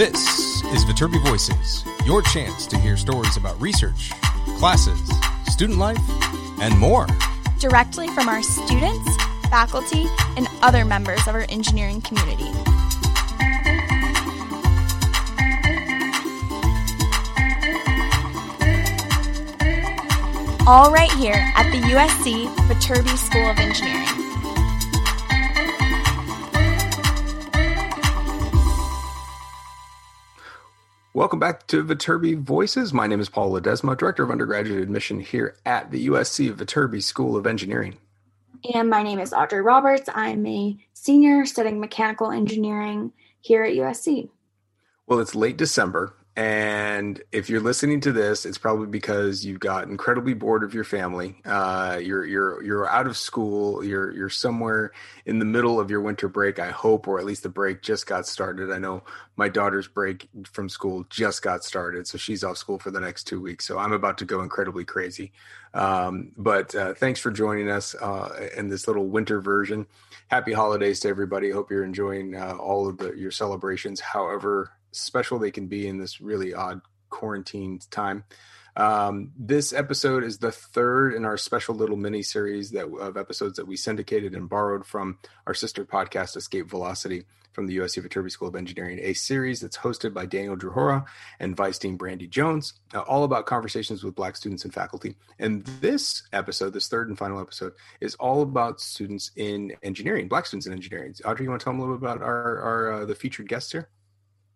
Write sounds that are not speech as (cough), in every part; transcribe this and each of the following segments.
This is Viterbi Voices, your chance to hear stories about research, classes, student life, and more. Directly from our students, faculty, and other members of our engineering community. All right here at the USC Viterbi School of Engineering. Welcome back to Viterbi Voices. My name is Paul Ledesma, Director of Undergraduate Admission here at the USC Viterbi School of Engineering. And my name is Audrey Roberts. I'm a senior studying mechanical engineering here at USC. Well, it's late December, and if you're listening to this, it's probably because you've got incredibly bored of your family. Uh, you're you're you're out of school. You're you're somewhere in the middle of your winter break. I hope, or at least the break just got started. I know my daughter's break from school just got started, so she's off school for the next two weeks. So I'm about to go incredibly crazy. Um, but uh, thanks for joining us uh, in this little winter version. Happy holidays to everybody. Hope you're enjoying uh, all of the, your celebrations, however special they can be in this really odd quarantine time. Um, this episode is the third in our special little mini series that of episodes that we syndicated and borrowed from our sister podcast, Escape Velocity, from the USC Viterbi School of Engineering, a series that's hosted by Daniel Druhora and Vice Dean Brandy Jones, uh, all about conversations with Black students and faculty. And this episode, this third and final episode, is all about students in engineering, Black students in engineering. Audrey, you want to tell them a little bit about our, our uh, the featured guests here?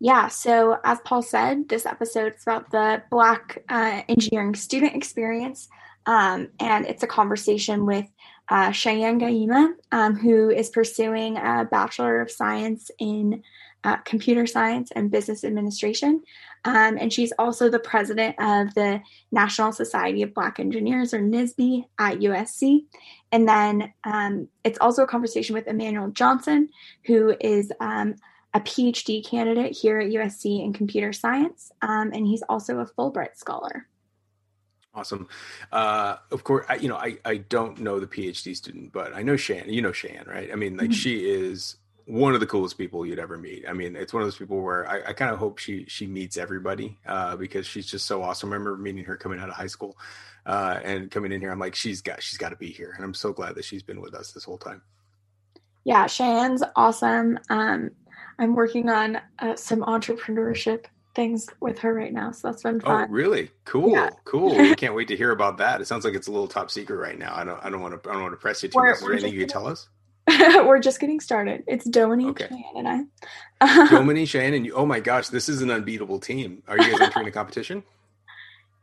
Yeah, so as Paul said, this episode is about the Black uh, engineering student experience, um, and it's a conversation with uh, Cheyenne Gaima, um, who is pursuing a Bachelor of Science in uh, Computer Science and Business Administration. Um, and she's also the president of the National Society of Black Engineers, or NSBE, at USC. And then um, it's also a conversation with Emmanuel Johnson, who is um, a PhD candidate here at USC in computer science, um, and he's also a Fulbright scholar. Awesome. Uh, of course, I, you know, I, I don't know the PhD student, but I know Shan. You know Shan, right? I mean, like mm-hmm. she is one of the coolest people you'd ever meet. I mean, it's one of those people where I, I kind of hope she she meets everybody uh, because she's just so awesome. I remember meeting her coming out of high school uh, and coming in here. I'm like, she's got she's got to be here, and I'm so glad that she's been with us this whole time. Yeah, Cheyenne's awesome. Um, I'm working on uh, some entrepreneurship things with her right now, so that's been oh, fun. Oh, really? Cool, yeah. cool. (laughs) We can't wait to hear about that. It sounds like it's a little top secret right now. I don't, I don't want to, I don't want to press you too much. Is there anything you can tell us? (laughs) we're just getting started. It's Dominique, okay. Cheyenne, and I. Dominique, (laughs) Cheyenne, and you. Oh my gosh, this is an unbeatable team. Are you guys entering a competition?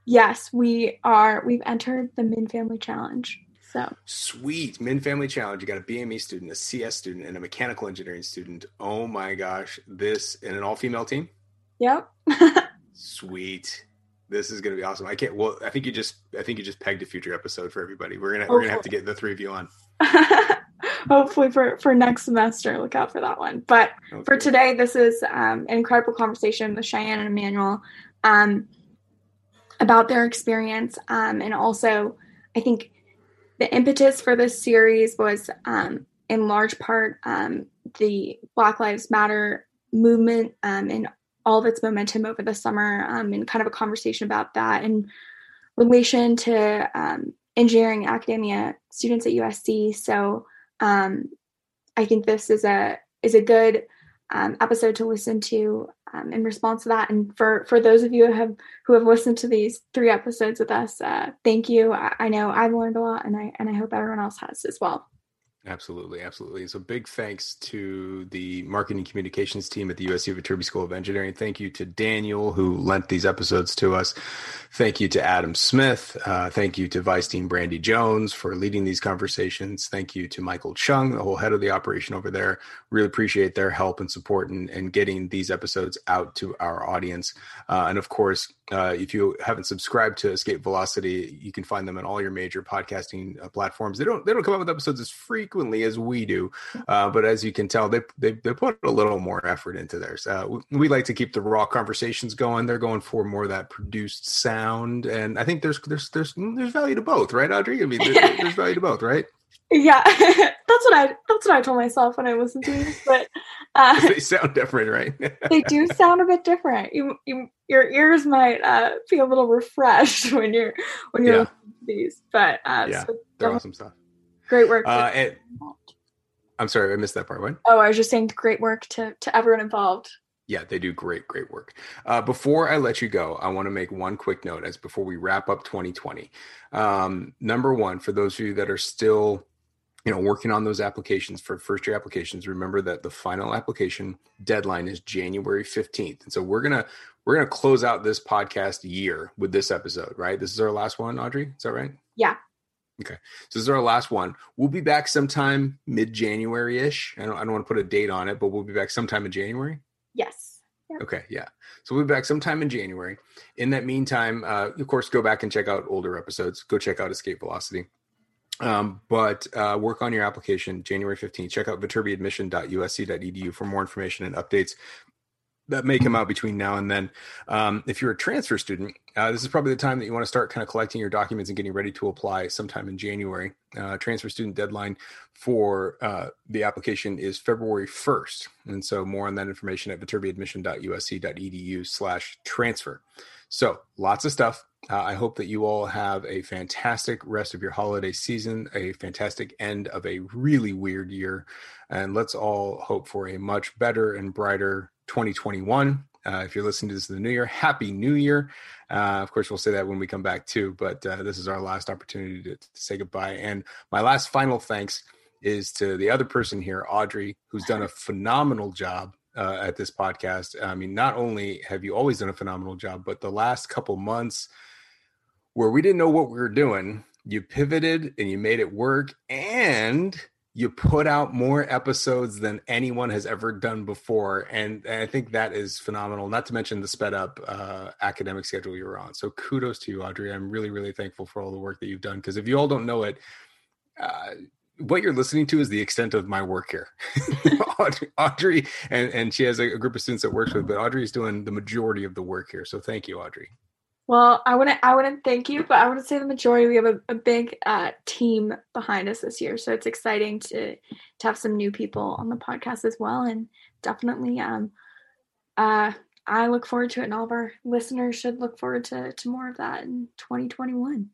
Yes, we are. We've entered the Min Family Challenge. So sweet Min Family Challenge. You got a BME student, a CS student, and a mechanical engineering student. Oh my gosh, this in an all female team. Yep. sweet. This is gonna be awesome. I can't. Well, I think you just. I think you just pegged a future episode for everybody. We're gonna. Hopefully. We're gonna have to get the three of you on. (laughs) Hopefully for for next semester, look out for that one. But okay. for today, this is um, an incredible conversation with Cheyenne and Emmanuel um, about their experience, um, and also I think the impetus for this series was um, in large part um, the Black Lives Matter movement um, and all of its momentum over the summer, um, and kind of a conversation about that in relation to um, engineering academia students at USC. So um, I think this is a is a good episode to listen to um, in response to that. And for for those of you who have who have listened to these three episodes with us, uh, thank you. I, I know I've learned a lot, and I and I hope everyone else has as well. Absolutely, absolutely. So big thanks to the marketing communications team at the USC Viterbi School of Engineering. Thank you to Daniel who lent these episodes to us. Thank you to Adam Smith. Uh, thank you to Vice Dean Brandy Jones for leading these conversations. Thank you to Michael Chung, the whole head of the operation over there. Really appreciate their help and support in, in getting these episodes out to our audience. Uh, and of course, uh, if you haven't subscribed to Escape Velocity, you can find them on all your major podcasting uh, platforms. They don't they don't come out with episodes as frequently as we do, uh, but as you can tell, they, they they put a little more effort into theirs. Uh, we, we, like to keep the raw conversations going. They're going for more of that produced sound, and I think there's there's there's there's value to both, right, Audrey? I mean, there's, there's value to both, right? Yeah, (laughs) that's what I that's what I told myself when I listened to it. But uh, (laughs) they sound different, right? (laughs) they do sound a bit different. You, you your ears might uh, be a little refreshed when you're when you're yeah. these. But uh, yeah, so they're awesome stuff. Great work. Uh, and, I'm sorry, I missed that part. What? Oh, I was just saying, great work to to everyone involved. Yeah, they do great, great work. Uh, before I let you go, I want to make one quick note as before we wrap up 2020. Um, number one, for those of you that are still you know working on those applications for first year applications remember that the final application deadline is january 15th and so we're gonna we're gonna close out this podcast year with this episode right this is our last one audrey is that right yeah okay. So this is our last one. We'll be back sometime mid-january-ish. I don't, I don't want to put a date on it but we'll be back sometime in january? Yes. Yep. okay yeah. So we'll be back sometime in january. In that meantime uh, of course go back and check out older episodes. Go check out escape velocity. Um, but uh, work on your application January 15th. Check out viterbiadmission.usc.edu for more information and updates that may come out between now and then. Um, if you're a transfer student, uh, this is probably the time that you want to start kind of collecting your documents and getting ready to apply sometime in January. Uh, transfer student deadline for uh, the application is February 1st. And so more on that information at viterbiadmission.usc.edu slash transfer. So lots of stuff. Uh, I hope that you all have a fantastic rest of your holiday season, a fantastic end of a really weird year, and let's all hope for a much better and brighter 2021. Uh, if you're listening to this in the new year, happy new year. Uh, of course, we'll say that when we come back too, but uh, this is our last opportunity to, to say goodbye. And my last final thanks is to the other person here, Audrey, who's done a phenomenal job uh, at this podcast. I mean, not only have you always done a phenomenal job, but the last couple months where we didn't know what we were doing, you pivoted and you made it work and you put out more episodes than anyone has ever done before and, and i think that is phenomenal not to mention the sped up uh, academic schedule you're on so kudos to you audrey i'm really really thankful for all the work that you've done because if you all don't know it uh, what you're listening to is the extent of my work here. (laughs) Audrey, Audrey, and, and she has a, a, group of students that works with, but Audrey is doing the majority of the work here. So thank you, Audrey. Well, I wouldn't I wouldn't thank you, but I would say the majority. We have a, a big uh, team behind us this year, so it's exciting to to have some new people on the podcast as well, and definitely um uh I look forward to it, and all of our listeners should look forward to to more of that in 2021.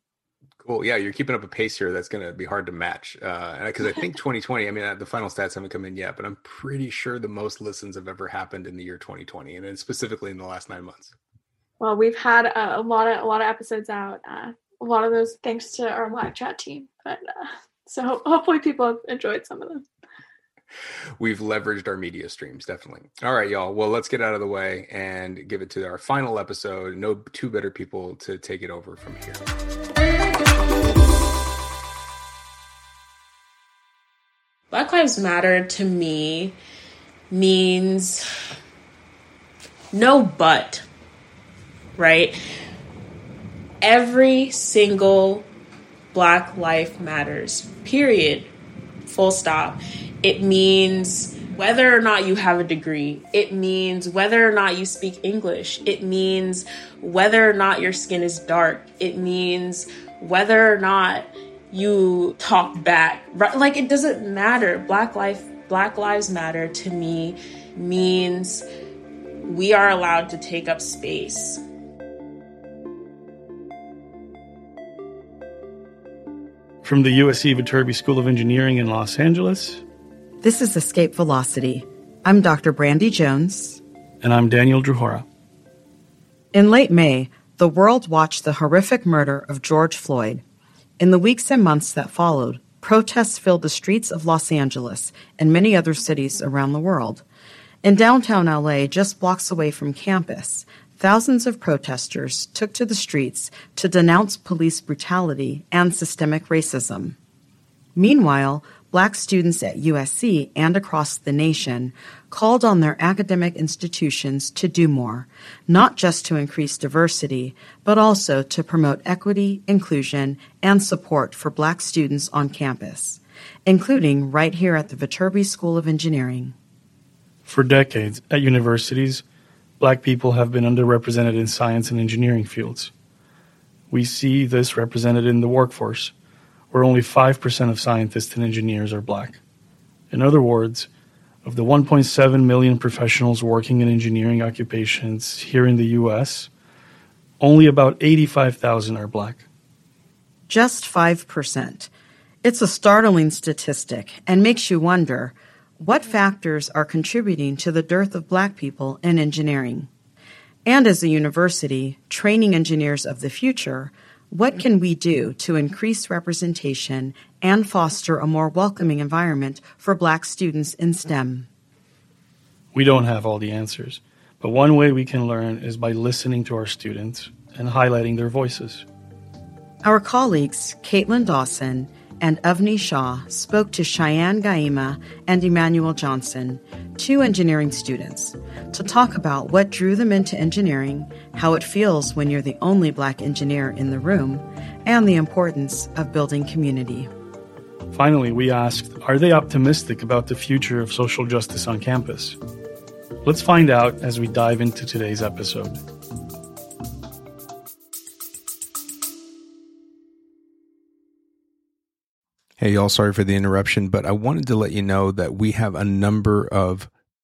Cool. Yeah, you're keeping up a pace here that's going to be hard to match. Because uh, I think (laughs) 2020, I mean, uh, the final stats haven't come in yet, but I'm pretty sure the most listens have ever happened in the year 2020, and specifically in the last nine months. Well, we've had a, a lot of a lot of episodes out. Uh, a lot of those thanks to our live chat team, but uh, so hopefully people have enjoyed some of them. We've leveraged our media streams, definitely. All right, y'all. Well, let's get out of the way and give it to our final episode. No two better people to take it over from here. Black Lives Matter to me means no but, right? Every single Black life matters, period. Full stop. It means whether or not you have a degree. It means whether or not you speak English. It means whether or not your skin is dark. It means whether or not you talk back. Like it doesn't matter. Black life Black Lives Matter to me means we are allowed to take up space. From the USC Viterbi School of Engineering in Los Angeles. This is Escape Velocity. I'm Dr. Brandy Jones. And I'm Daniel Druhora. In late May, the world watched the horrific murder of George Floyd in the weeks and months that followed, protests filled the streets of Los Angeles and many other cities around the world. In downtown LA, just blocks away from campus, thousands of protesters took to the streets to denounce police brutality and systemic racism. Meanwhile, black students at USC and across the nation called on their academic institutions to do more, not just to increase diversity, but also to promote equity, inclusion, and support for black students on campus, including right here at the Viterbi School of Engineering. For decades, at universities, black people have been underrepresented in science and engineering fields. We see this represented in the workforce, where only 5% of scientists and engineers are black. In other words, of the 1.7 million professionals working in engineering occupations here in the US, only about 85,000 are black. Just 5%. It's a startling statistic and makes you wonder what factors are contributing to the dearth of black people in engineering? And as a university training engineers of the future, what can we do to increase representation and foster a more welcoming environment for black students in STEM? We don't have all the answers, but one way we can learn is by listening to our students and highlighting their voices. Our colleagues, Caitlin Dawson and Avni Shah spoke to Cheyenne Gaima and Emmanuel Johnson, two engineering students, to talk about what drew them into engineering, how it feels when you're the only black engineer in the room, and the importance of building community. Finally, we asked Are they optimistic about the future of social justice on campus? Let's find out as we dive into today's episode. Hey, y'all, sorry for the interruption, but I wanted to let you know that we have a number of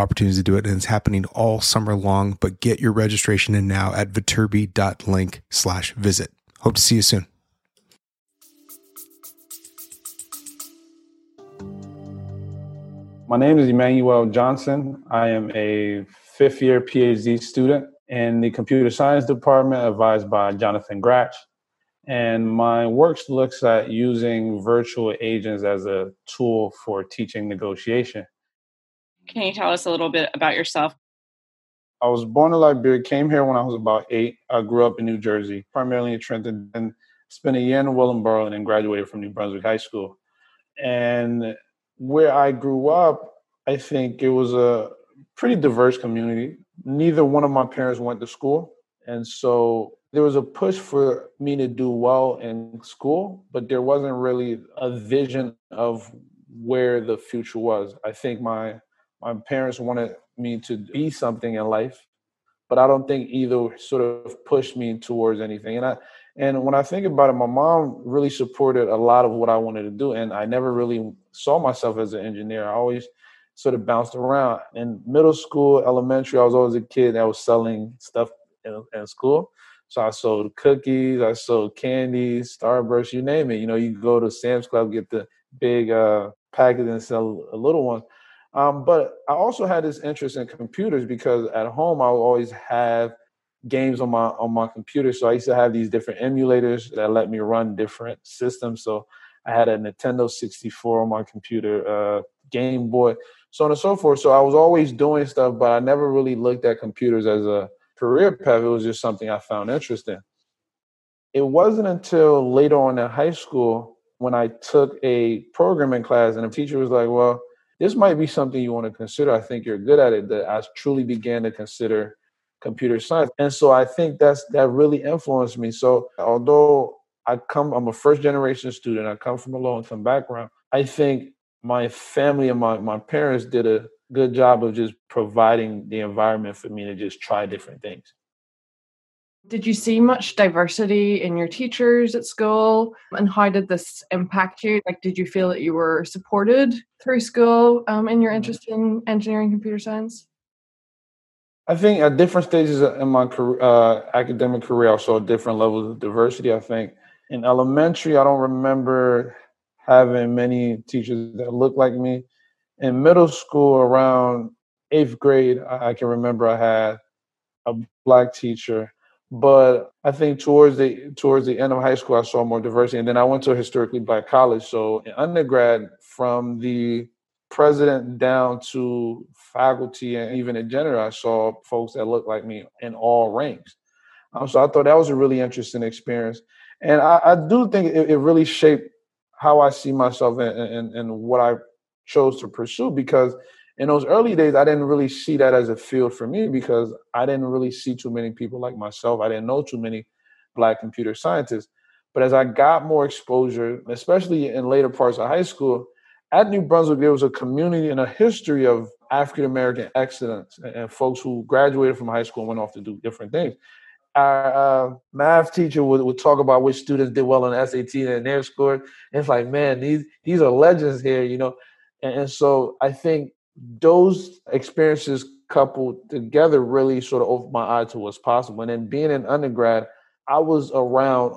opportunities to do it, and it's happening all summer long. But get your registration in now at viterbi.link slash visit. Hope to see you soon. My name is Emmanuel Johnson. I am a fifth year PhD student in the computer science department, advised by Jonathan Gratch. And my work looks at using virtual agents as a tool for teaching negotiation. Can you tell us a little bit about yourself? I was born in Liberia, came here when I was about eight. I grew up in New Jersey, primarily in Trenton, and spent a year in Willingboro and then graduated from New Brunswick High School. And where I grew up, I think it was a pretty diverse community. Neither one of my parents went to school. And so there was a push for me to do well in school, but there wasn't really a vision of where the future was. I think my my parents wanted me to be something in life, but I don't think either sort of pushed me towards anything. And I and when I think about it, my mom really supported a lot of what I wanted to do, and I never really saw myself as an engineer. I always sort of bounced around. In middle school, elementary, I was always a kid that was selling stuff in, in school. So I sold cookies, I sold candies, Starburst, you name it. You know, you go to Sam's Club, get the big uh, package and sell a little one. Um, but I also had this interest in computers because at home I would always have games on my on my computer. So I used to have these different emulators that let me run different systems. So I had a Nintendo 64 on my computer, uh, Game Boy, so on and so forth. So I was always doing stuff, but I never really looked at computers as a career path. It was just something I found interesting. It wasn't until later on in high school when I took a programming class and the teacher was like, well, this might be something you want to consider. I think you're good at it. That I truly began to consider computer science, and so I think that's that really influenced me. So although I come, I'm a first generation student. I come from a low income background. I think my family and my my parents did a good job of just providing the environment for me to just try different things. Did you see much diversity in your teachers at school? And how did this impact you? Like, did you feel that you were supported through school um, in your mm-hmm. interest in engineering computer science? I think at different stages in my career, uh, academic career, I saw different levels of diversity. I think in elementary, I don't remember having many teachers that looked like me. In middle school, around eighth grade, I, I can remember I had a black teacher but I think towards the towards the end of high school, I saw more diversity, and then I went to a historically black college. So in undergrad, from the president down to faculty and even in general, I saw folks that looked like me in all ranks. Um, so I thought that was a really interesting experience, and I, I do think it, it really shaped how I see myself and, and, and what I chose to pursue because in those early days, I didn't really see that as a field for me because I didn't really see too many people like myself. I didn't know too many black computer scientists. But as I got more exposure, especially in later parts of high school, at New Brunswick, there was a community and a history of African American excellence and, folks who graduated from high school and went off to do different things. Our uh, math teacher would, would talk about which students did well on SAT and their scores. And it's like, man, these these are legends here, you know. And, and so I think those experiences coupled together really sort of opened my eye to what's possible. And then being an undergrad, I was around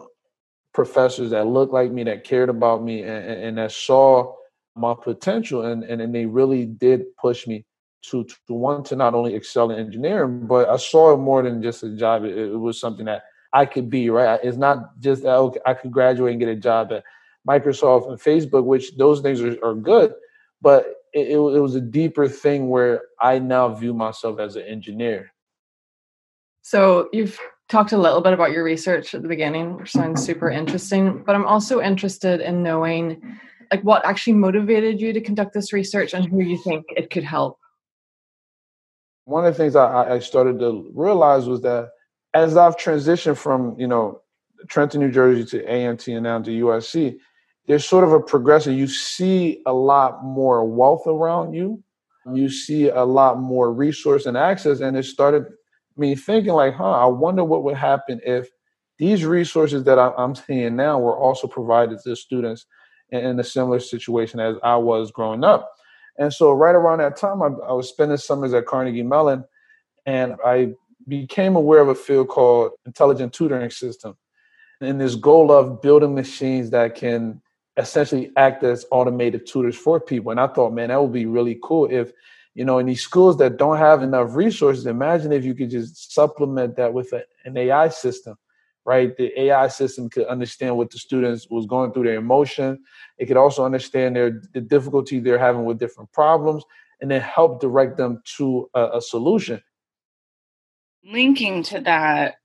professors that looked like me, that cared about me, and, and that saw my potential, and, and and they really did push me to to want to not only excel in engineering, but I saw it more than just a job. It, it was something that I could be. Right, it's not just that I could graduate and get a job at Microsoft and Facebook, which those things are, are good, but it, it, was a deeper thing where I now view myself as an engineer. So you've talked a little bit about your research at the beginning, which sounds super interesting. But I'm also interested in knowing, like, what actually motivated you to conduct this research and who you think it could help. One of the things I, I started to realize was that as I've transitioned from, you know, Trenton, New Jersey to A&T and now to USC, there's sort of a progression. You see a lot more wealth around you. You see a lot more resource and access. And it started me thinking like, huh, I wonder what would happen if these resources that I'm seeing now were also provided to students in a similar situation as I was growing up. And so right around that time, I, I was spending summers at Carnegie Mellon and I became aware of a field called intelligent tutoring system and this goal of building machines that can essentially act as automated tutors for people. And I thought, man, that would be really cool if, you know, in these schools that don't have enough resources, imagine if you could just supplement that with a, an AI system, right? The AI system could understand what the students was going through their emotion. It could also understand their the difficulty they're having with different problems and then help direct them to a, a solution. Linking to that,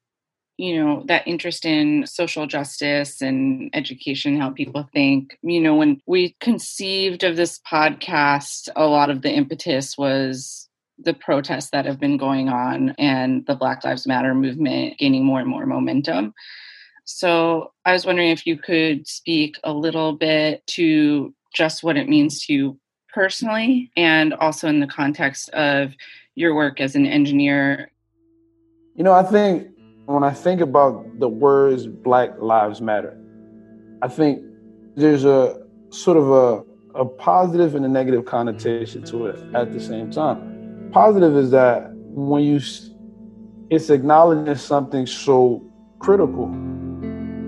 you know that interest in social justice and education how people think. You know when we conceived of this podcast a lot of the impetus was the protests that have been going on and the black lives matter movement gaining more and more momentum. So i was wondering if you could speak a little bit to just what it means to you personally and also in the context of your work as an engineer. You know i think when I think about the words Black Lives Matter, I think there's a sort of a, a positive and a negative connotation to it at the same time. Positive is that when you, it's acknowledging something so critical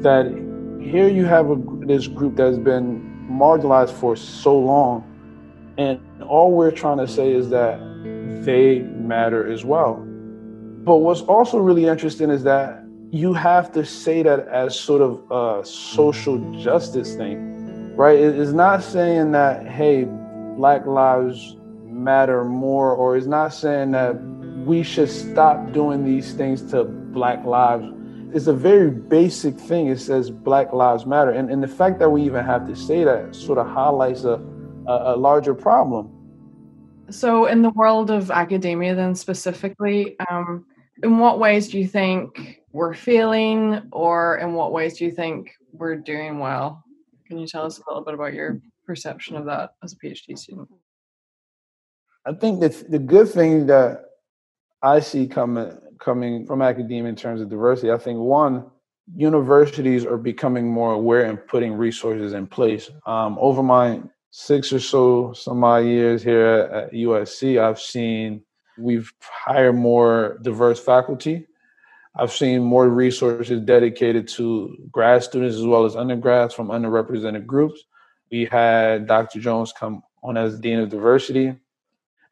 that here you have a, this group that's been marginalized for so long, and all we're trying to say is that they matter as well. But what's also really interesting is that you have to say that as sort of a social justice thing, right? It's not saying that, hey, Black Lives Matter more, or it's not saying that we should stop doing these things to Black lives. It's a very basic thing. It says Black Lives Matter. And, and the fact that we even have to say that sort of highlights a, a, a larger problem. So, in the world of academia, then specifically, um, in what ways do you think we're failing, or in what ways do you think we're doing well? Can you tell us a little bit about your perception of that as a PhD student? I think that the good thing that I see coming coming from academia in terms of diversity, I think one, universities are becoming more aware and putting resources in place. Um, over my six or so some odd years here at USC, I've seen We've hired more diverse faculty. I've seen more resources dedicated to grad students as well as undergrads from underrepresented groups. We had Dr. Jones come on as Dean of Diversity.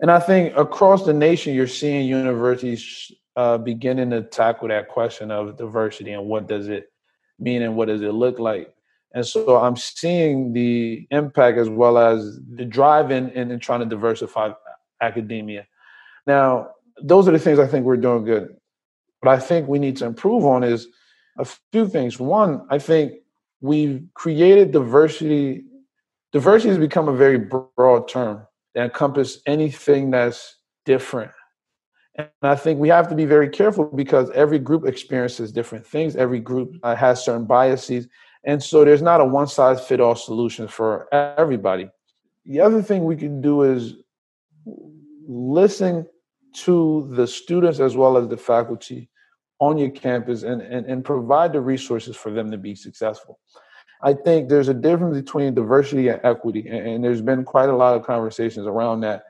And I think across the nation, you're seeing universities uh, beginning to tackle that question of diversity and what does it mean and what does it look like. And so I'm seeing the impact as well as the drive in, in trying to diversify academia. Now, those are the things I think we're doing good. What I think we need to improve on is a few things. One, I think we've created diversity. Diversity has become a very broad term that encompasses anything that's different. And I think we have to be very careful because every group experiences different things. Every group uh, has certain biases. And so there's not a one size fit all solution for everybody. The other thing we can do is listen to the students as well as the faculty on your campus and, and, and provide the resources for them to be successful. I think there's a difference between diversity and equity, and, and there's been quite a lot of conversations around that.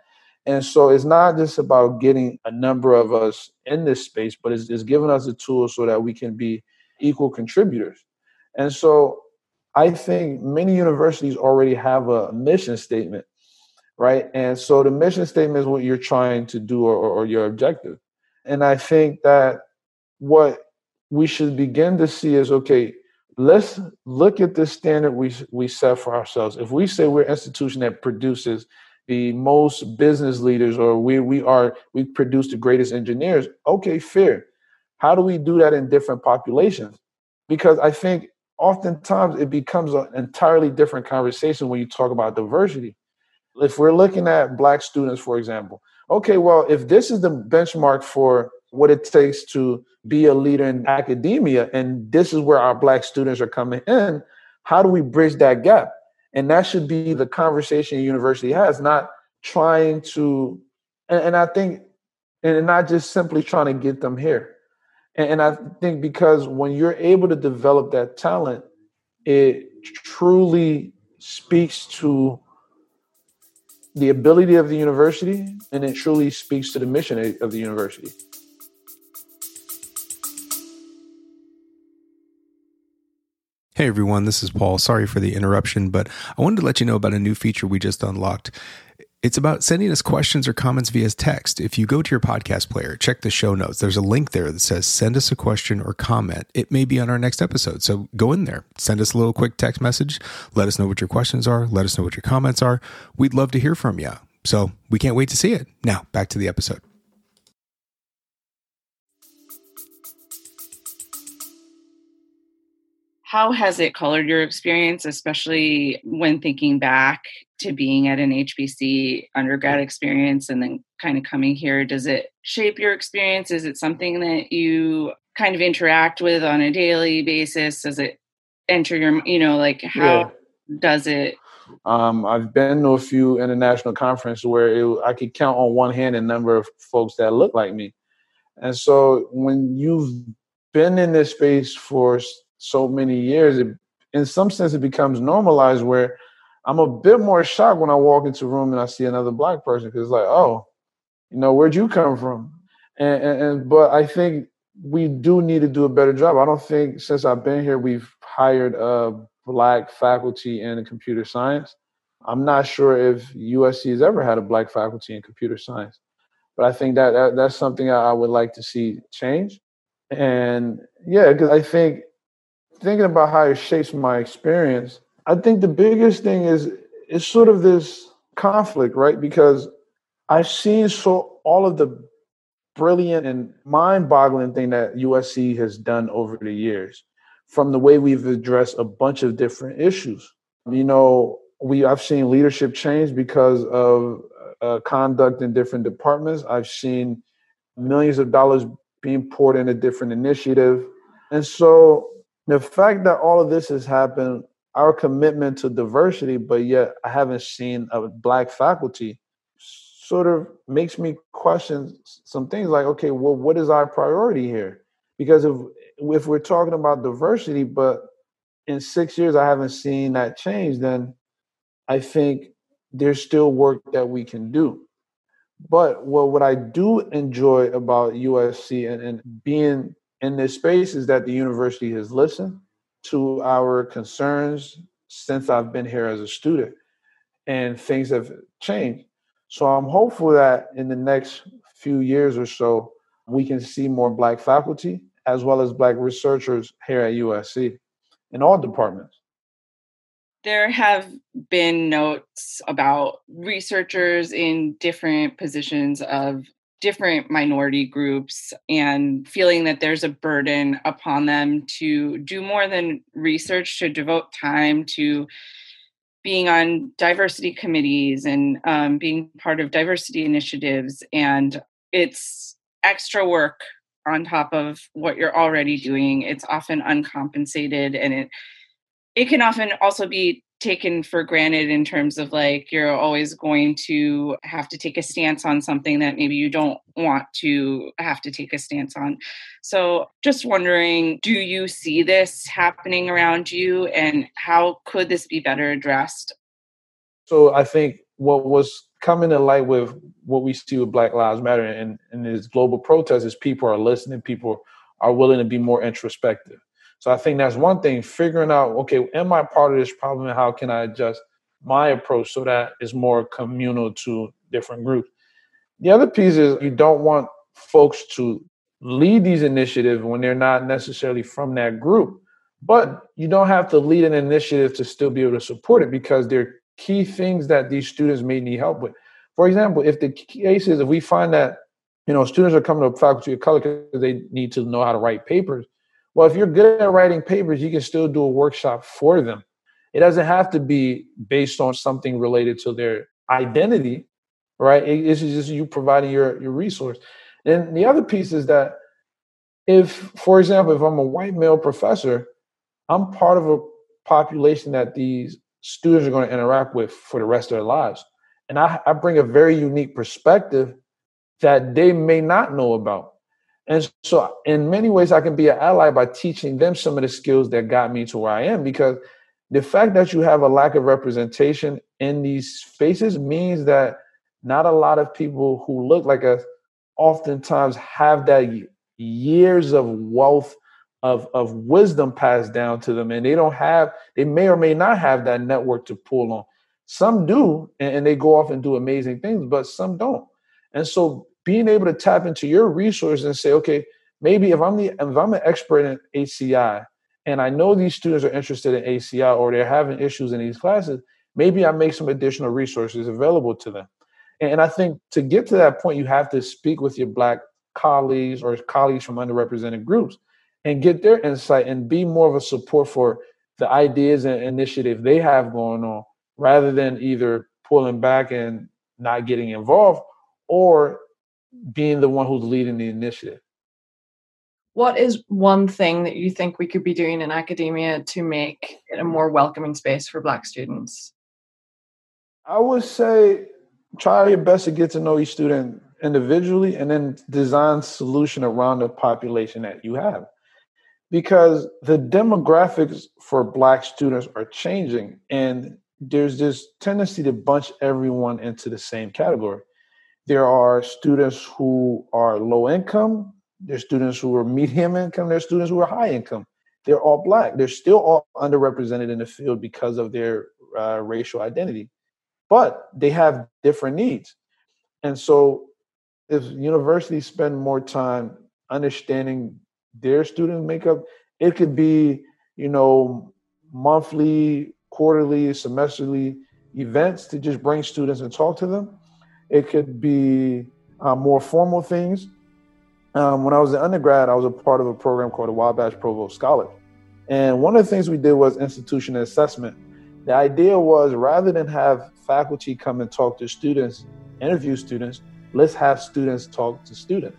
And so it's not just about getting a number of us in this space, but it's, it's giving us a tool so that we can be equal contributors. And so I think many universities already have a mission statement, right? And so the mission statement is what you're trying to do or, or your objective. And I think that what we should begin to see is okay, let's look at the standard we, we set for ourselves. If we say we're an institution that produces the most business leaders or we, we are we produce the greatest engineers, okay, fair. How do we do that in different populations? Because I think oftentimes it becomes an entirely different conversation when you talk about diversity. If we're looking at black students, for example, okay, well, if this is the benchmark for what it takes to be a leader in academia, and this is where our black students are coming in, how do we bridge that gap? And that should be the conversation university has, not trying to, and, and I think, and not just simply trying to get them here. And, I think because when you're able to develop that talent, it truly speaks to the ability of the university and it truly speaks to the mission of the university. Hey everyone, this is Paul. Sorry for the interruption, but I wanted to let you know about a new feature we just unlocked. It's about sending us questions or comments via text. If you go to your podcast player, check the show notes. There's a link there that says send us a question or comment. It may be on our next episode. So go in there, send us a little quick text message. Let us know what your questions are. Let us know what your comments are. We'd love to hear from you. So we can't wait to see it. Now, back to the episode. How has it colored your experience, especially when thinking back to being at an HBC undergrad experience and then kind of coming here? Does it shape your experience? Is it something that you kind of interact with on a daily basis? Does it enter your, you know, like how yeah. does it? Um, I've been to a few international conferences where it, I could count on one hand a number of folks that look like me. And so when you've been in this space for so many years, it, in some sense, it becomes normalized where I'm a bit more shocked when I walk into a room and I see another black person because it's like, oh, you know, where'd you come from? And, and, and, but I think we do need to do a better job. I don't think since I've been here we've hired a black faculty in computer science. I'm not sure if USC has ever had a black faculty in computer science, but I think that, that that's something I would like to see change. And yeah, because I think thinking about how it shapes my experience I think the biggest thing is is sort of this conflict, right? Because I've seen so all of the brilliant and mind-boggling thing that USC has done over the years, from the way we've addressed a bunch of different issues. You know, we I've seen leadership change because of uh, conduct in different departments. I've seen millions of dollars being poured into different initiative, and so the fact that all of this has happened our commitment to diversity, but yet I haven't seen a black faculty sort of makes me question some things like, okay, well, what is our priority here? Because if if we're talking about diversity, but in six years I haven't seen that change, then I think there's still work that we can do. But what, what I do enjoy about USC and, and being in this space is that the university has listened to our concerns since I've been here as a student, and things have changed. So I'm hopeful that in the next few years or so, we can see more Black faculty as well as Black researchers here at USC in all departments. There have been notes about researchers in different positions of different minority groups and feeling that there's a burden upon them to do more than research, to devote time to being on diversity committees and um, being part of diversity initiatives. And it's extra work on top of what you're already doing. It's often uncompensated and it it can often also be taken for granted in terms of like you're always going to have to take a stance on something that maybe you don't want to have to take a stance on. So, just wondering do you see this happening around you and how could this be better addressed? So, I think what was coming to light with what we see with Black Lives Matter and, and this global protest is people are listening, people are willing to be more introspective so I think that's one thing, figuring out, okay, am I part of this problem and how can I adjust my approach so that it's more communal to different groups. The other piece is you don't want folks to lead these initiatives when they're not necessarily from that group. But you don't have to lead an initiative to still be able to support it because there are key things that these students may need help with. For example, if the case is if we find that you know students are coming to faculty of color because they need to know how to write papers, well, if you're good at writing papers, you can still do a workshop for them. It doesn't have to be based on something related to their identity, right? It's just you providing your, your resource. And the other piece is that if, for example, if I'm a white male professor, I'm part of a population that these students are going to interact with for the rest of their lives. And I, I bring a very unique perspective that they may not know about. And so, in many ways, I can be an ally by teaching them some of the skills that got me to where I am. Because the fact that you have a lack of representation in these spaces means that not a lot of people who look like us oftentimes have that years of wealth of, of wisdom passed down to them. And they don't have, they may or may not have that network to pull on. Some do, and, and they go off and do amazing things, but some don't. And so being able to tap into your resources and say, okay, maybe if I'm the if I'm an expert in HCI and I know these students are interested in HCI or they're having issues in these classes, maybe I make some additional resources available to them. And I think to get to that point, you have to speak with your black colleagues or colleagues from underrepresented groups and get their insight and be more of a support for the ideas and initiative they have going on rather than either pulling back and not getting involved or being the one who's leading the initiative. What is one thing that you think we could be doing in academia to make it a more welcoming space for Black students? I would say try your best to get to know each student individually and then design solution around the population that you have because the demographics for black students are changing and there's this tendency to bunch everyone into the same category there are students who are low income. There's students who are medium income. There's students who are high income. They're all black. They're still all underrepresented in the field because of their uh, racial identity, but they have different needs. And so, if universities spend more time understanding their student makeup, it could be, you know, monthly, quarterly, semesterly events to just bring students and talk to them it could be uh, more formal things. Um, when I was an undergrad, I was a part of a program called the Wabash Provost Scholar. And one of the things we did was institution assessment. The idea was rather than have faculty come and talk to students, interview students, let's have students talk to students.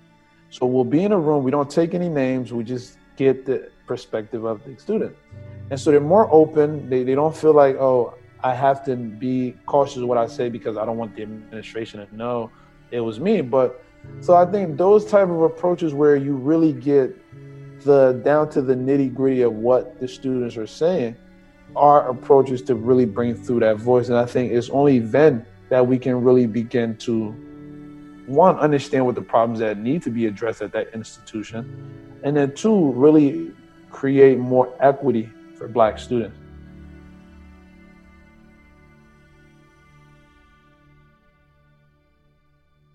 So we'll be in a room, we don't take any names, we just get the perspective of the student. And so they're more open, they, they don't feel like, oh, I have to be cautious of what I say because I don't want the administration to know it was me. But so I think those type of approaches where you really get the down to the nitty gritty of what the students are saying are approaches to really bring through that voice. And I think it's only then that we can really begin to one understand what the problems that need to be addressed at that institution, and then two really create more equity for Black students.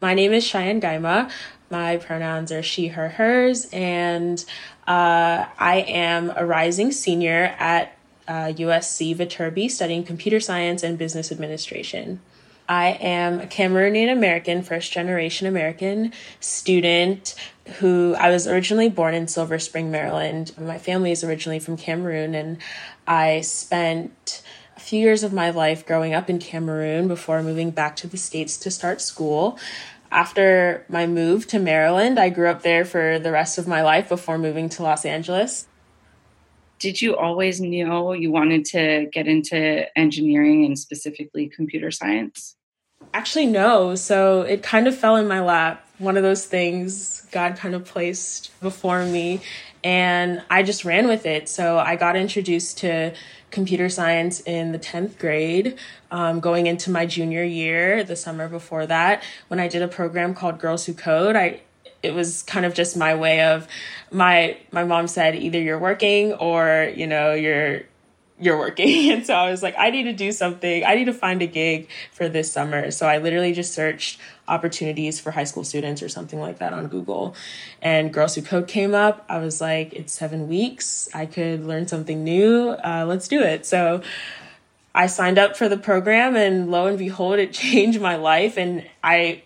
My name is Cheyenne Gaima. My pronouns are she, her, hers, and uh, I am a rising senior at uh, USC Viterbi studying computer science and business administration. I am a Cameroonian American, first generation American student who I was originally born in Silver Spring, Maryland. My family is originally from Cameroon, and I spent a few years of my life growing up in Cameroon before moving back to the States to start school. After my move to Maryland, I grew up there for the rest of my life before moving to Los Angeles. Did you always know you wanted to get into engineering and specifically computer science? Actually, no. So it kind of fell in my lap. One of those things God kind of placed before me, and I just ran with it. So I got introduced to computer science in the 10th grade, um, going into my junior year, the summer before that, when I did a program called Girls Who Code. I it was kind of just my way of my my mom said either you're working or you know you're you're working. (laughs) And so I was like, I need to do something. I need to find a gig for this summer. So I literally just searched opportunities for high school students or something like that on Google. And Girls Who Code came up. I was like, it's seven weeks. I could learn something new. Uh, let's do it. So I signed up for the program and lo and behold, it (laughs) changed my life. And I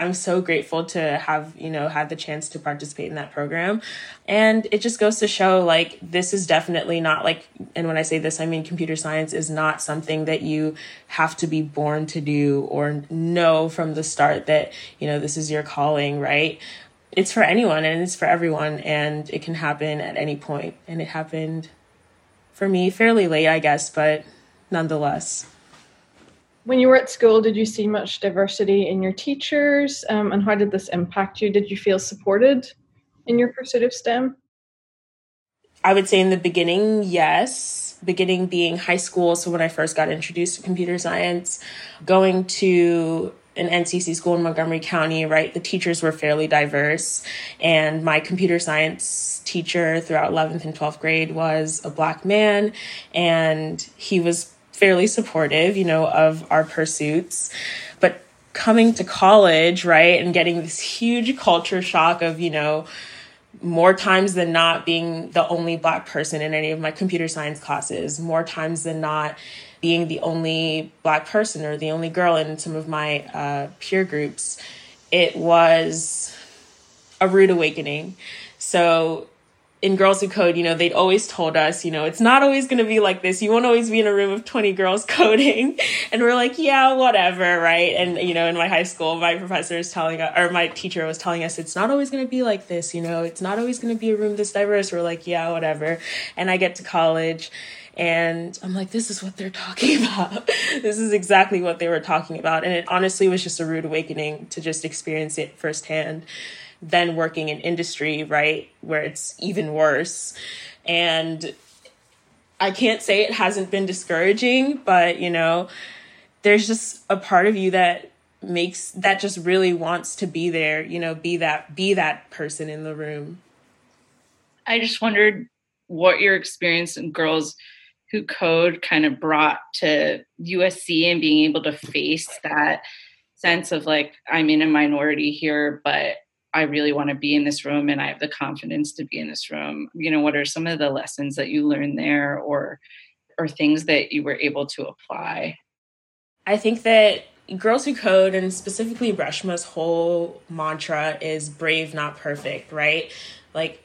I'm so grateful to have, you know, had the chance to participate in that program. And it just goes to show like this is definitely not like and when I say this I mean computer science is not something that you have to be born to do or know from the start that, you know, this is your calling, right? It's for anyone and it's for everyone and it can happen at any point and it happened for me fairly late, I guess, but nonetheless. When you were at school, did you see much diversity in your teachers? Um, and how did this impact you? Did you feel supported in your pursuit of STEM? I would say in the beginning, yes. Beginning being high school. So when I first got introduced to computer science, going to an NCC school in Montgomery County, right, the teachers were fairly diverse. And my computer science teacher throughout 11th and 12th grade was a black man. And he was fairly supportive, you know, of our pursuits. But coming to college, right, and getting this huge culture shock of, you know, more times than not being the only black person in any of my computer science classes, more times than not being the only black person or the only girl in some of my uh, peer groups, it was a rude awakening. So in Girls Who Code, you know, they'd always told us, you know, it's not always going to be like this. You won't always be in a room of 20 girls (laughs) coding. And we're like, yeah, whatever, right? And, you know, in my high school, my professor is telling us, or my teacher was telling us, it's not always going to be like this, you know, it's not always going to be a room this diverse. We're like, yeah, whatever. And I get to college and I'm like, this is what they're (laughs) talking about. this is exactly what they were talking about. And it honestly was just a rude awakening to just experience it firsthand then working in industry, right, where it's even worse. And I can't say it hasn't been discouraging, but you know, there's just a part of you that makes that just really wants to be there, you know, be that be that person in the room. I just wondered what your experience in girls who code kind of brought to USC and being able to face that sense of like I'm in a minority here, but I really want to be in this room and I have the confidence to be in this room. You know, what are some of the lessons that you learned there or or things that you were able to apply? I think that Girls Who Code and specifically Reshma's whole mantra is brave, not perfect, right? Like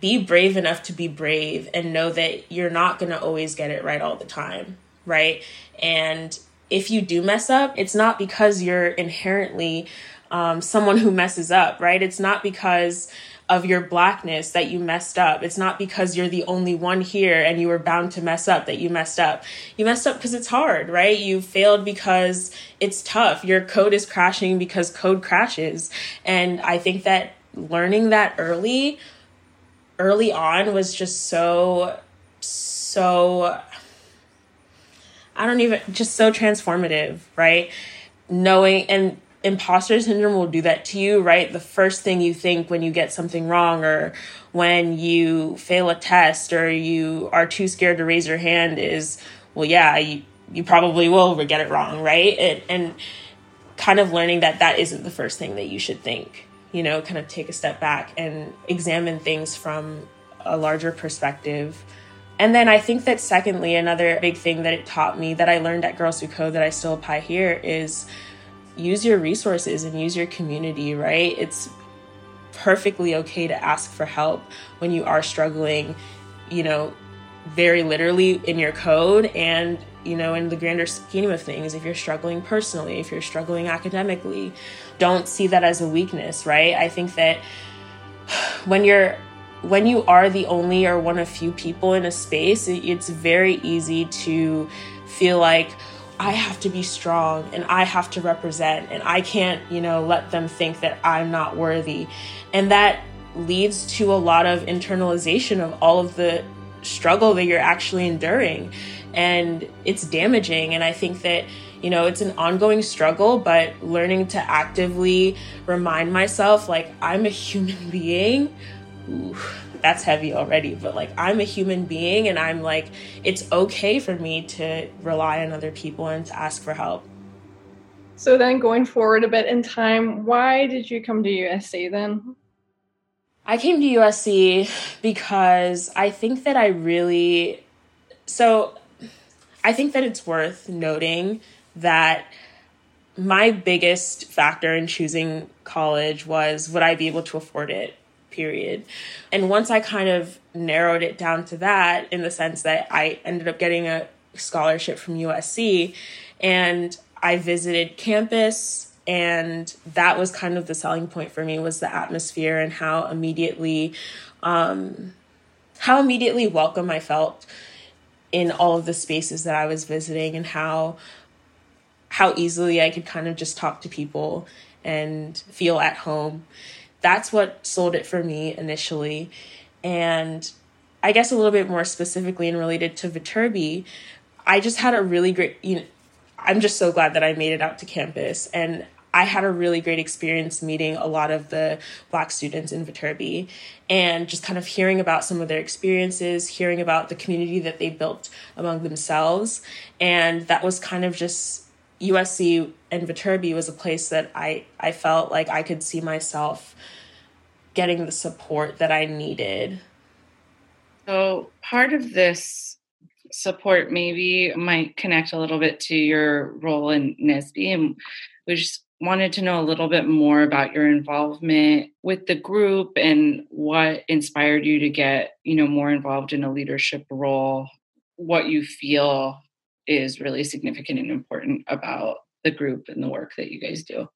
be brave enough to be brave and know that you're not going to always get it right all the time, right? And if you do mess up, it's not because you're inherently um, someone who messes up, right? It's not because of your blackness that you messed up. It's not because you're the only one here and you were bound to mess up that you messed up. You messed up because it's hard, right? You failed because it's tough. Your code is crashing because code crashes. And I think that learning that early, early on was just so, so, I don't even, just so transformative, right? Knowing, and imposter syndrome will do that to you, right? The first thing you think when you get something wrong or when you fail a test or you are too scared to raise your hand is, well, yeah, you, you probably will get it wrong, right? And, and kind of learning that that isn't the first thing that you should think, you know, kind of take a step back and examine things from a larger perspective. And then I think that secondly, another big thing that it taught me that I learned at Girls Who Code that I still apply here is use your resources and use your community, right? It's perfectly okay to ask for help when you are struggling, you know, very literally in your code and, you know, in the grander scheme of things. If you're struggling personally, if you're struggling academically, don't see that as a weakness, right? I think that when you're when you are the only or one of few people in a space, it's very easy to feel like I have to be strong and I have to represent and I can't, you know, let them think that I'm not worthy. And that leads to a lot of internalization of all of the struggle that you're actually enduring. And it's damaging. And I think that, you know, it's an ongoing struggle, but learning to actively remind myself, like, I'm a human (laughs) being. Ooh that's heavy already but like i'm a human being and i'm like it's okay for me to rely on other people and to ask for help. So then going forward a bit in time why did you come to usc then? I came to usc because i think that i really so i think that it's worth noting that my biggest factor in choosing college was would i be able to afford it period. And once I kind of narrowed it down to that, in the sense that I ended up getting a scholarship from USC and I visited campus and that was kind of the selling point for me was the atmosphere and how immediately um, how immediately welcome I felt in all of the spaces that I was visiting and how how easily I could kind of just talk to people and feel at home that's what sold it for me initially. And I guess a little bit more specifically and related to Viterbi, I just had a really great, you know, I'm just so glad that I made it out to campus. And I had a really great experience meeting a lot of the Black students in Viterbi and just kind of hearing about some of their experiences, hearing about the community that they built among themselves. And that was kind of just USC and Viterbi was a place that I, I felt like I could see myself getting the support that I needed. So, part of this support maybe might connect a little bit to your role in NSBE. And we just wanted to know a little bit more about your involvement with the group and what inspired you to get, you know, more involved in a leadership role, what you feel is really significant and important about the group and the work that you guys do?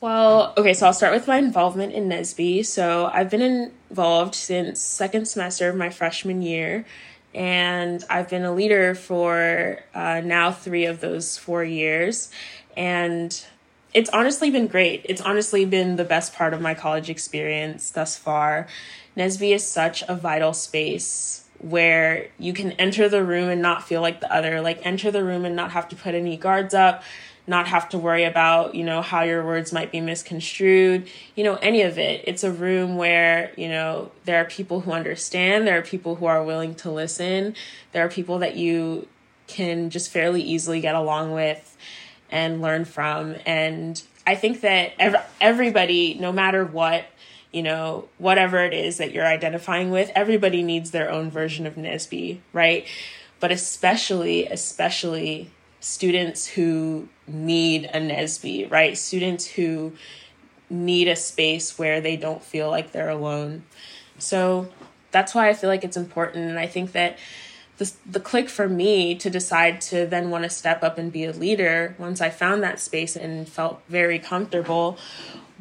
Well, okay, so I'll start with my involvement in NSBE. So I've been involved since second semester of my freshman year, and I've been a leader for uh, now three of those four years. And it's honestly been great. It's honestly been the best part of my college experience thus far. NSBE is such a vital space where you can enter the room and not feel like the other, like enter the room and not have to put any guards up, not have to worry about, you know, how your words might be misconstrued, you know, any of it. It's a room where, you know, there are people who understand, there are people who are willing to listen, there are people that you can just fairly easily get along with and learn from. And I think that ev- everybody, no matter what, you know, whatever it is that you're identifying with, everybody needs their own version of NSBE, right? But especially, especially students who need a NSBE, right? Students who need a space where they don't feel like they're alone. So that's why I feel like it's important. And I think that the, the click for me to decide to then want to step up and be a leader once I found that space and felt very comfortable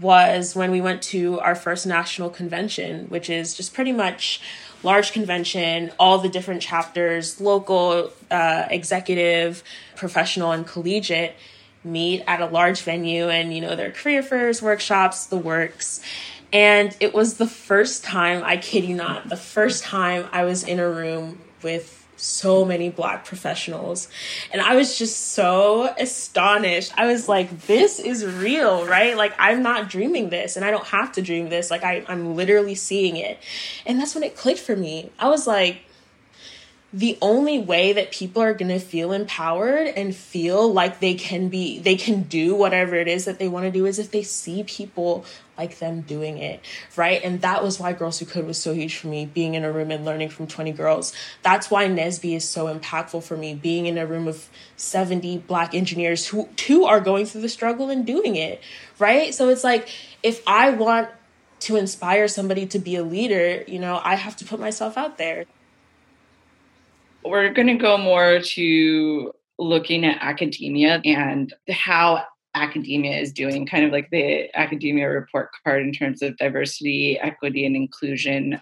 was when we went to our first national convention, which is just pretty much large convention, all the different chapters, local, uh, executive, professional, and collegiate meet at a large venue and, you know, their career fairs, workshops, the works. And it was the first time, I kid you not, the first time I was in a room with so many black professionals. And I was just so astonished. I was like, this is real, right? Like, I'm not dreaming this and I don't have to dream this. Like, I, I'm literally seeing it. And that's when it clicked for me. I was like, the only way that people are going to feel empowered and feel like they can be they can do whatever it is that they want to do is if they see people like them doing it right? And that was why girls who Code was so huge for me being in a room and learning from 20 girls. That's why NSBE is so impactful for me being in a room of 70 black engineers who too are going through the struggle and doing it right? So it's like if i want to inspire somebody to be a leader you know i have to put myself out there. We're going to go more to looking at academia and how academia is doing, kind of like the academia report card in terms of diversity, equity, and inclusion.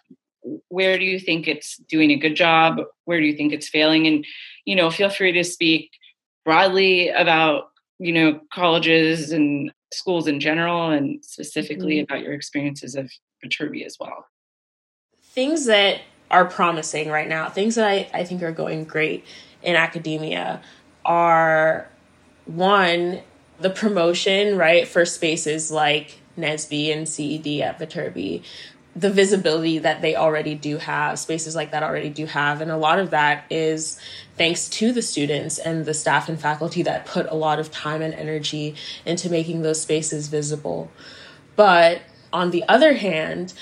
Where do you think it's doing a good job? Where do you think it's failing? And, you know, feel free to speak broadly about, you know, colleges and schools in general and specifically mm-hmm. about your experiences of Viterbi as well. Things that are promising right now, things that I, I think are going great in academia are one, the promotion, right, for spaces like NSBE and CED at Viterbi, the visibility that they already do have, spaces like that already do have. And a lot of that is thanks to the students and the staff and faculty that put a lot of time and energy into making those spaces visible. But on the other hand,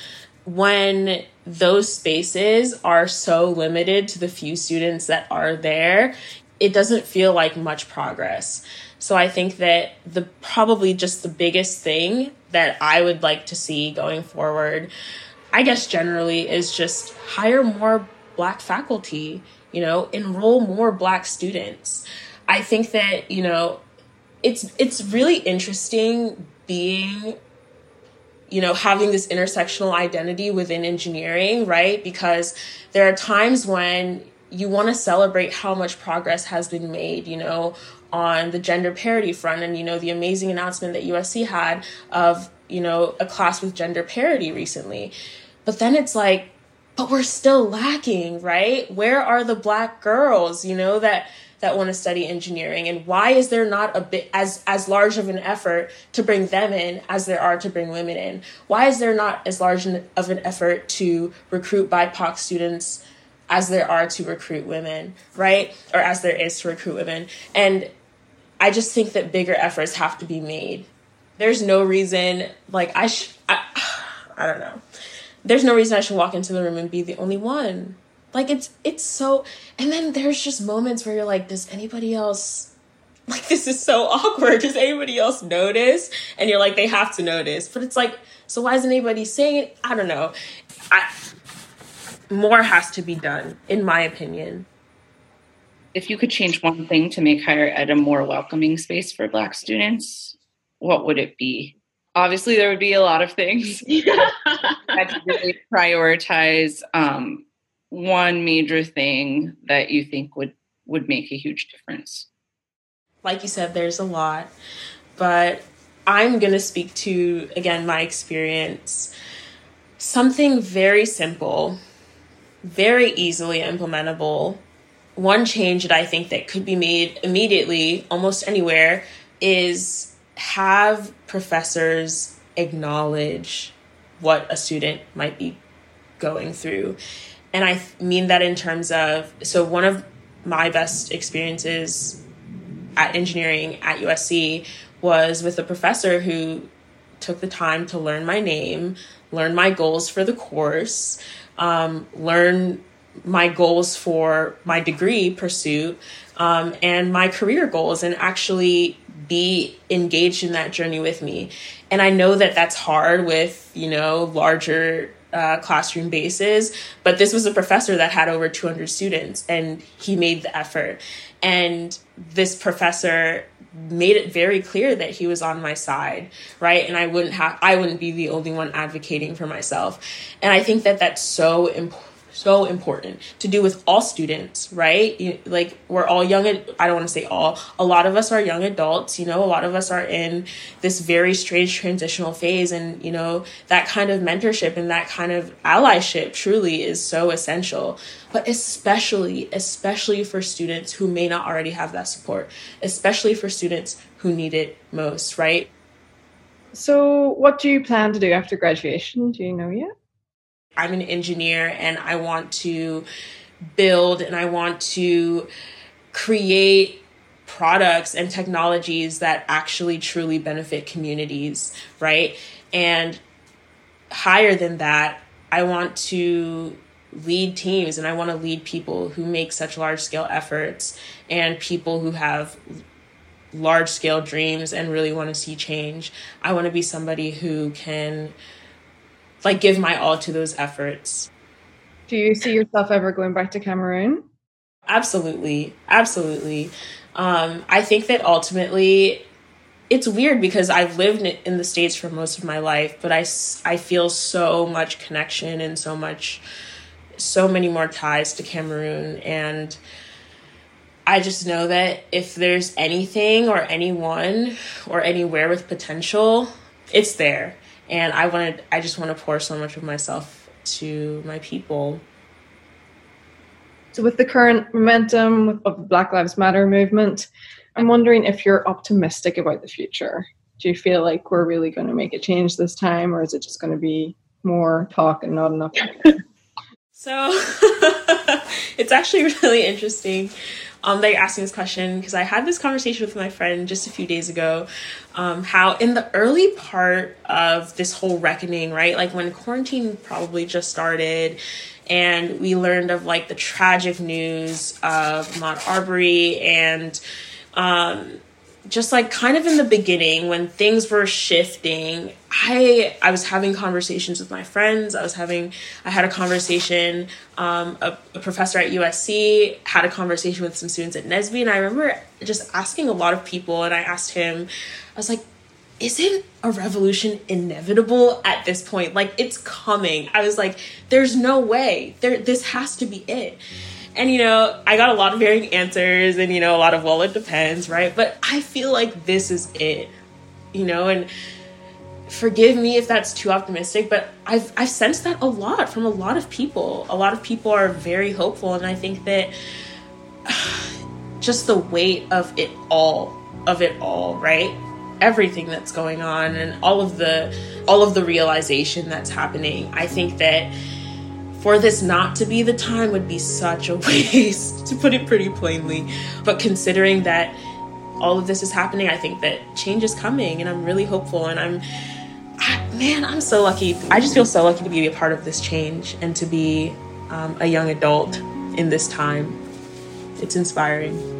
when those spaces are so limited to the few students that are there, it doesn't feel like much progress. So I think that the probably just the biggest thing that I would like to see going forward, I guess generally is just hire more black faculty, you know, enroll more black students. I think that, you know, it's it's really interesting being you know, having this intersectional identity within engineering, right? Because there are times when you want to celebrate how much progress has been made, you know, on the gender parity front. And, you know, the amazing announcement that USC had of, you know, a class with gender parity recently. But then it's like, but we're still lacking, right? Where are the black girls, you know, that that want to study engineering? And why is there not a bit as as large of an effort to bring them in as there are to bring women in? Why is there not as large of an effort to recruit bipoc students as there are to recruit women right? Or as there is to recruit women. And i just think that bigger efforts have to be made there's no reason like i sh- I, (sighs) I don't know there's no reason i should walk into the room and be the only one like it's it's so and then there's just moments where you're like, does anybody else like (laughs) this is so awkward. Does anybody else notice? And you're like, they have to notice. But it's like, so why isn't anybody saying it? I don't know. I more has to be done, in my opinion. If you could change one thing to make higher ed a more welcoming space for black students, what would it be? Obviously, there would be a lot of things. (laughs) to really prioritize um, one major thing that you think would would make a huge difference? Like you said, there's a lot, but I'm going to speak to again my experience. Something very simple, very easily implementable. One change that I think that could be made immediately almost anywhere is have professors acknowledge what a student might be going through. And I mean that in terms of so one of my best experiences at engineering at USC was with a professor who took the time to learn my name, learn my goals for the course, um, learn my goals for my degree pursuit, um, and my career goals, and actually be engaged in that journey with me. And I know that that's hard with, you know, larger uh, classroom bases but this was a professor that had over 200 students and he made the effort. And this professor made it very clear that he was on my side right and i wouldn't have i wouldn't be the only one advocating for myself and i think that that's so important so important to do with all students, right? You, like we're all young. I don't want to say all. A lot of us are young adults. You know, a lot of us are in this very strange transitional phase, and you know that kind of mentorship and that kind of allyship truly is so essential. But especially, especially for students who may not already have that support, especially for students who need it most, right? So, what do you plan to do after graduation? Do you know yet? I'm an engineer and I want to build and I want to create products and technologies that actually truly benefit communities, right? And higher than that, I want to lead teams and I want to lead people who make such large scale efforts and people who have large scale dreams and really want to see change. I want to be somebody who can like give my all to those efforts. Do you see yourself ever going back to Cameroon? Absolutely. Absolutely. Um, I think that ultimately it's weird because I've lived in the States for most of my life, but I, I feel so much connection and so much, so many more ties to Cameroon. And I just know that if there's anything or anyone or anywhere with potential, it's there. And I wanted, I just want to pour so much of myself to my people. So, with the current momentum of the Black Lives Matter movement, I'm wondering if you're optimistic about the future. Do you feel like we're really going to make a change this time, or is it just going to be more talk and not enough? (laughs) so, (laughs) it's actually (laughs) really interesting um, that you're asking this question because I had this conversation with my friend just a few days ago. Um, how in the early part of this whole reckoning, right, like when quarantine probably just started, and we learned of like the tragic news of Ahmaud Arbery and um, just like kind of in the beginning when things were shifting i i was having conversations with my friends i was having i had a conversation um, a, a, professor at usc had a conversation with some students at NSBE and i remember just asking a lot of people and i asked him i was like isn't a revolution inevitable at this point? Like it's coming. I was like, there's no way. There this has to be it. And you know, I got a lot of varying answers and you know, a lot of well it depends, right? But I feel like this is it. You know, and forgive me if that's too optimistic, but I've I've sensed that a lot from a lot of people. A lot of people are very hopeful and I think that (sighs) just the weight of it all, of it all, right? everything that's going on and all of the all of the realization that's happening i think that for this not to be the time would be such a (laughs) waste to put it pretty plainly. But considering that all of this is happening i think that change is coming and i'm really hopeful and i'm I, man i'm so lucky. I just feel so lucky to be a part of this change and to be um, a young adult in this time. It's inspiring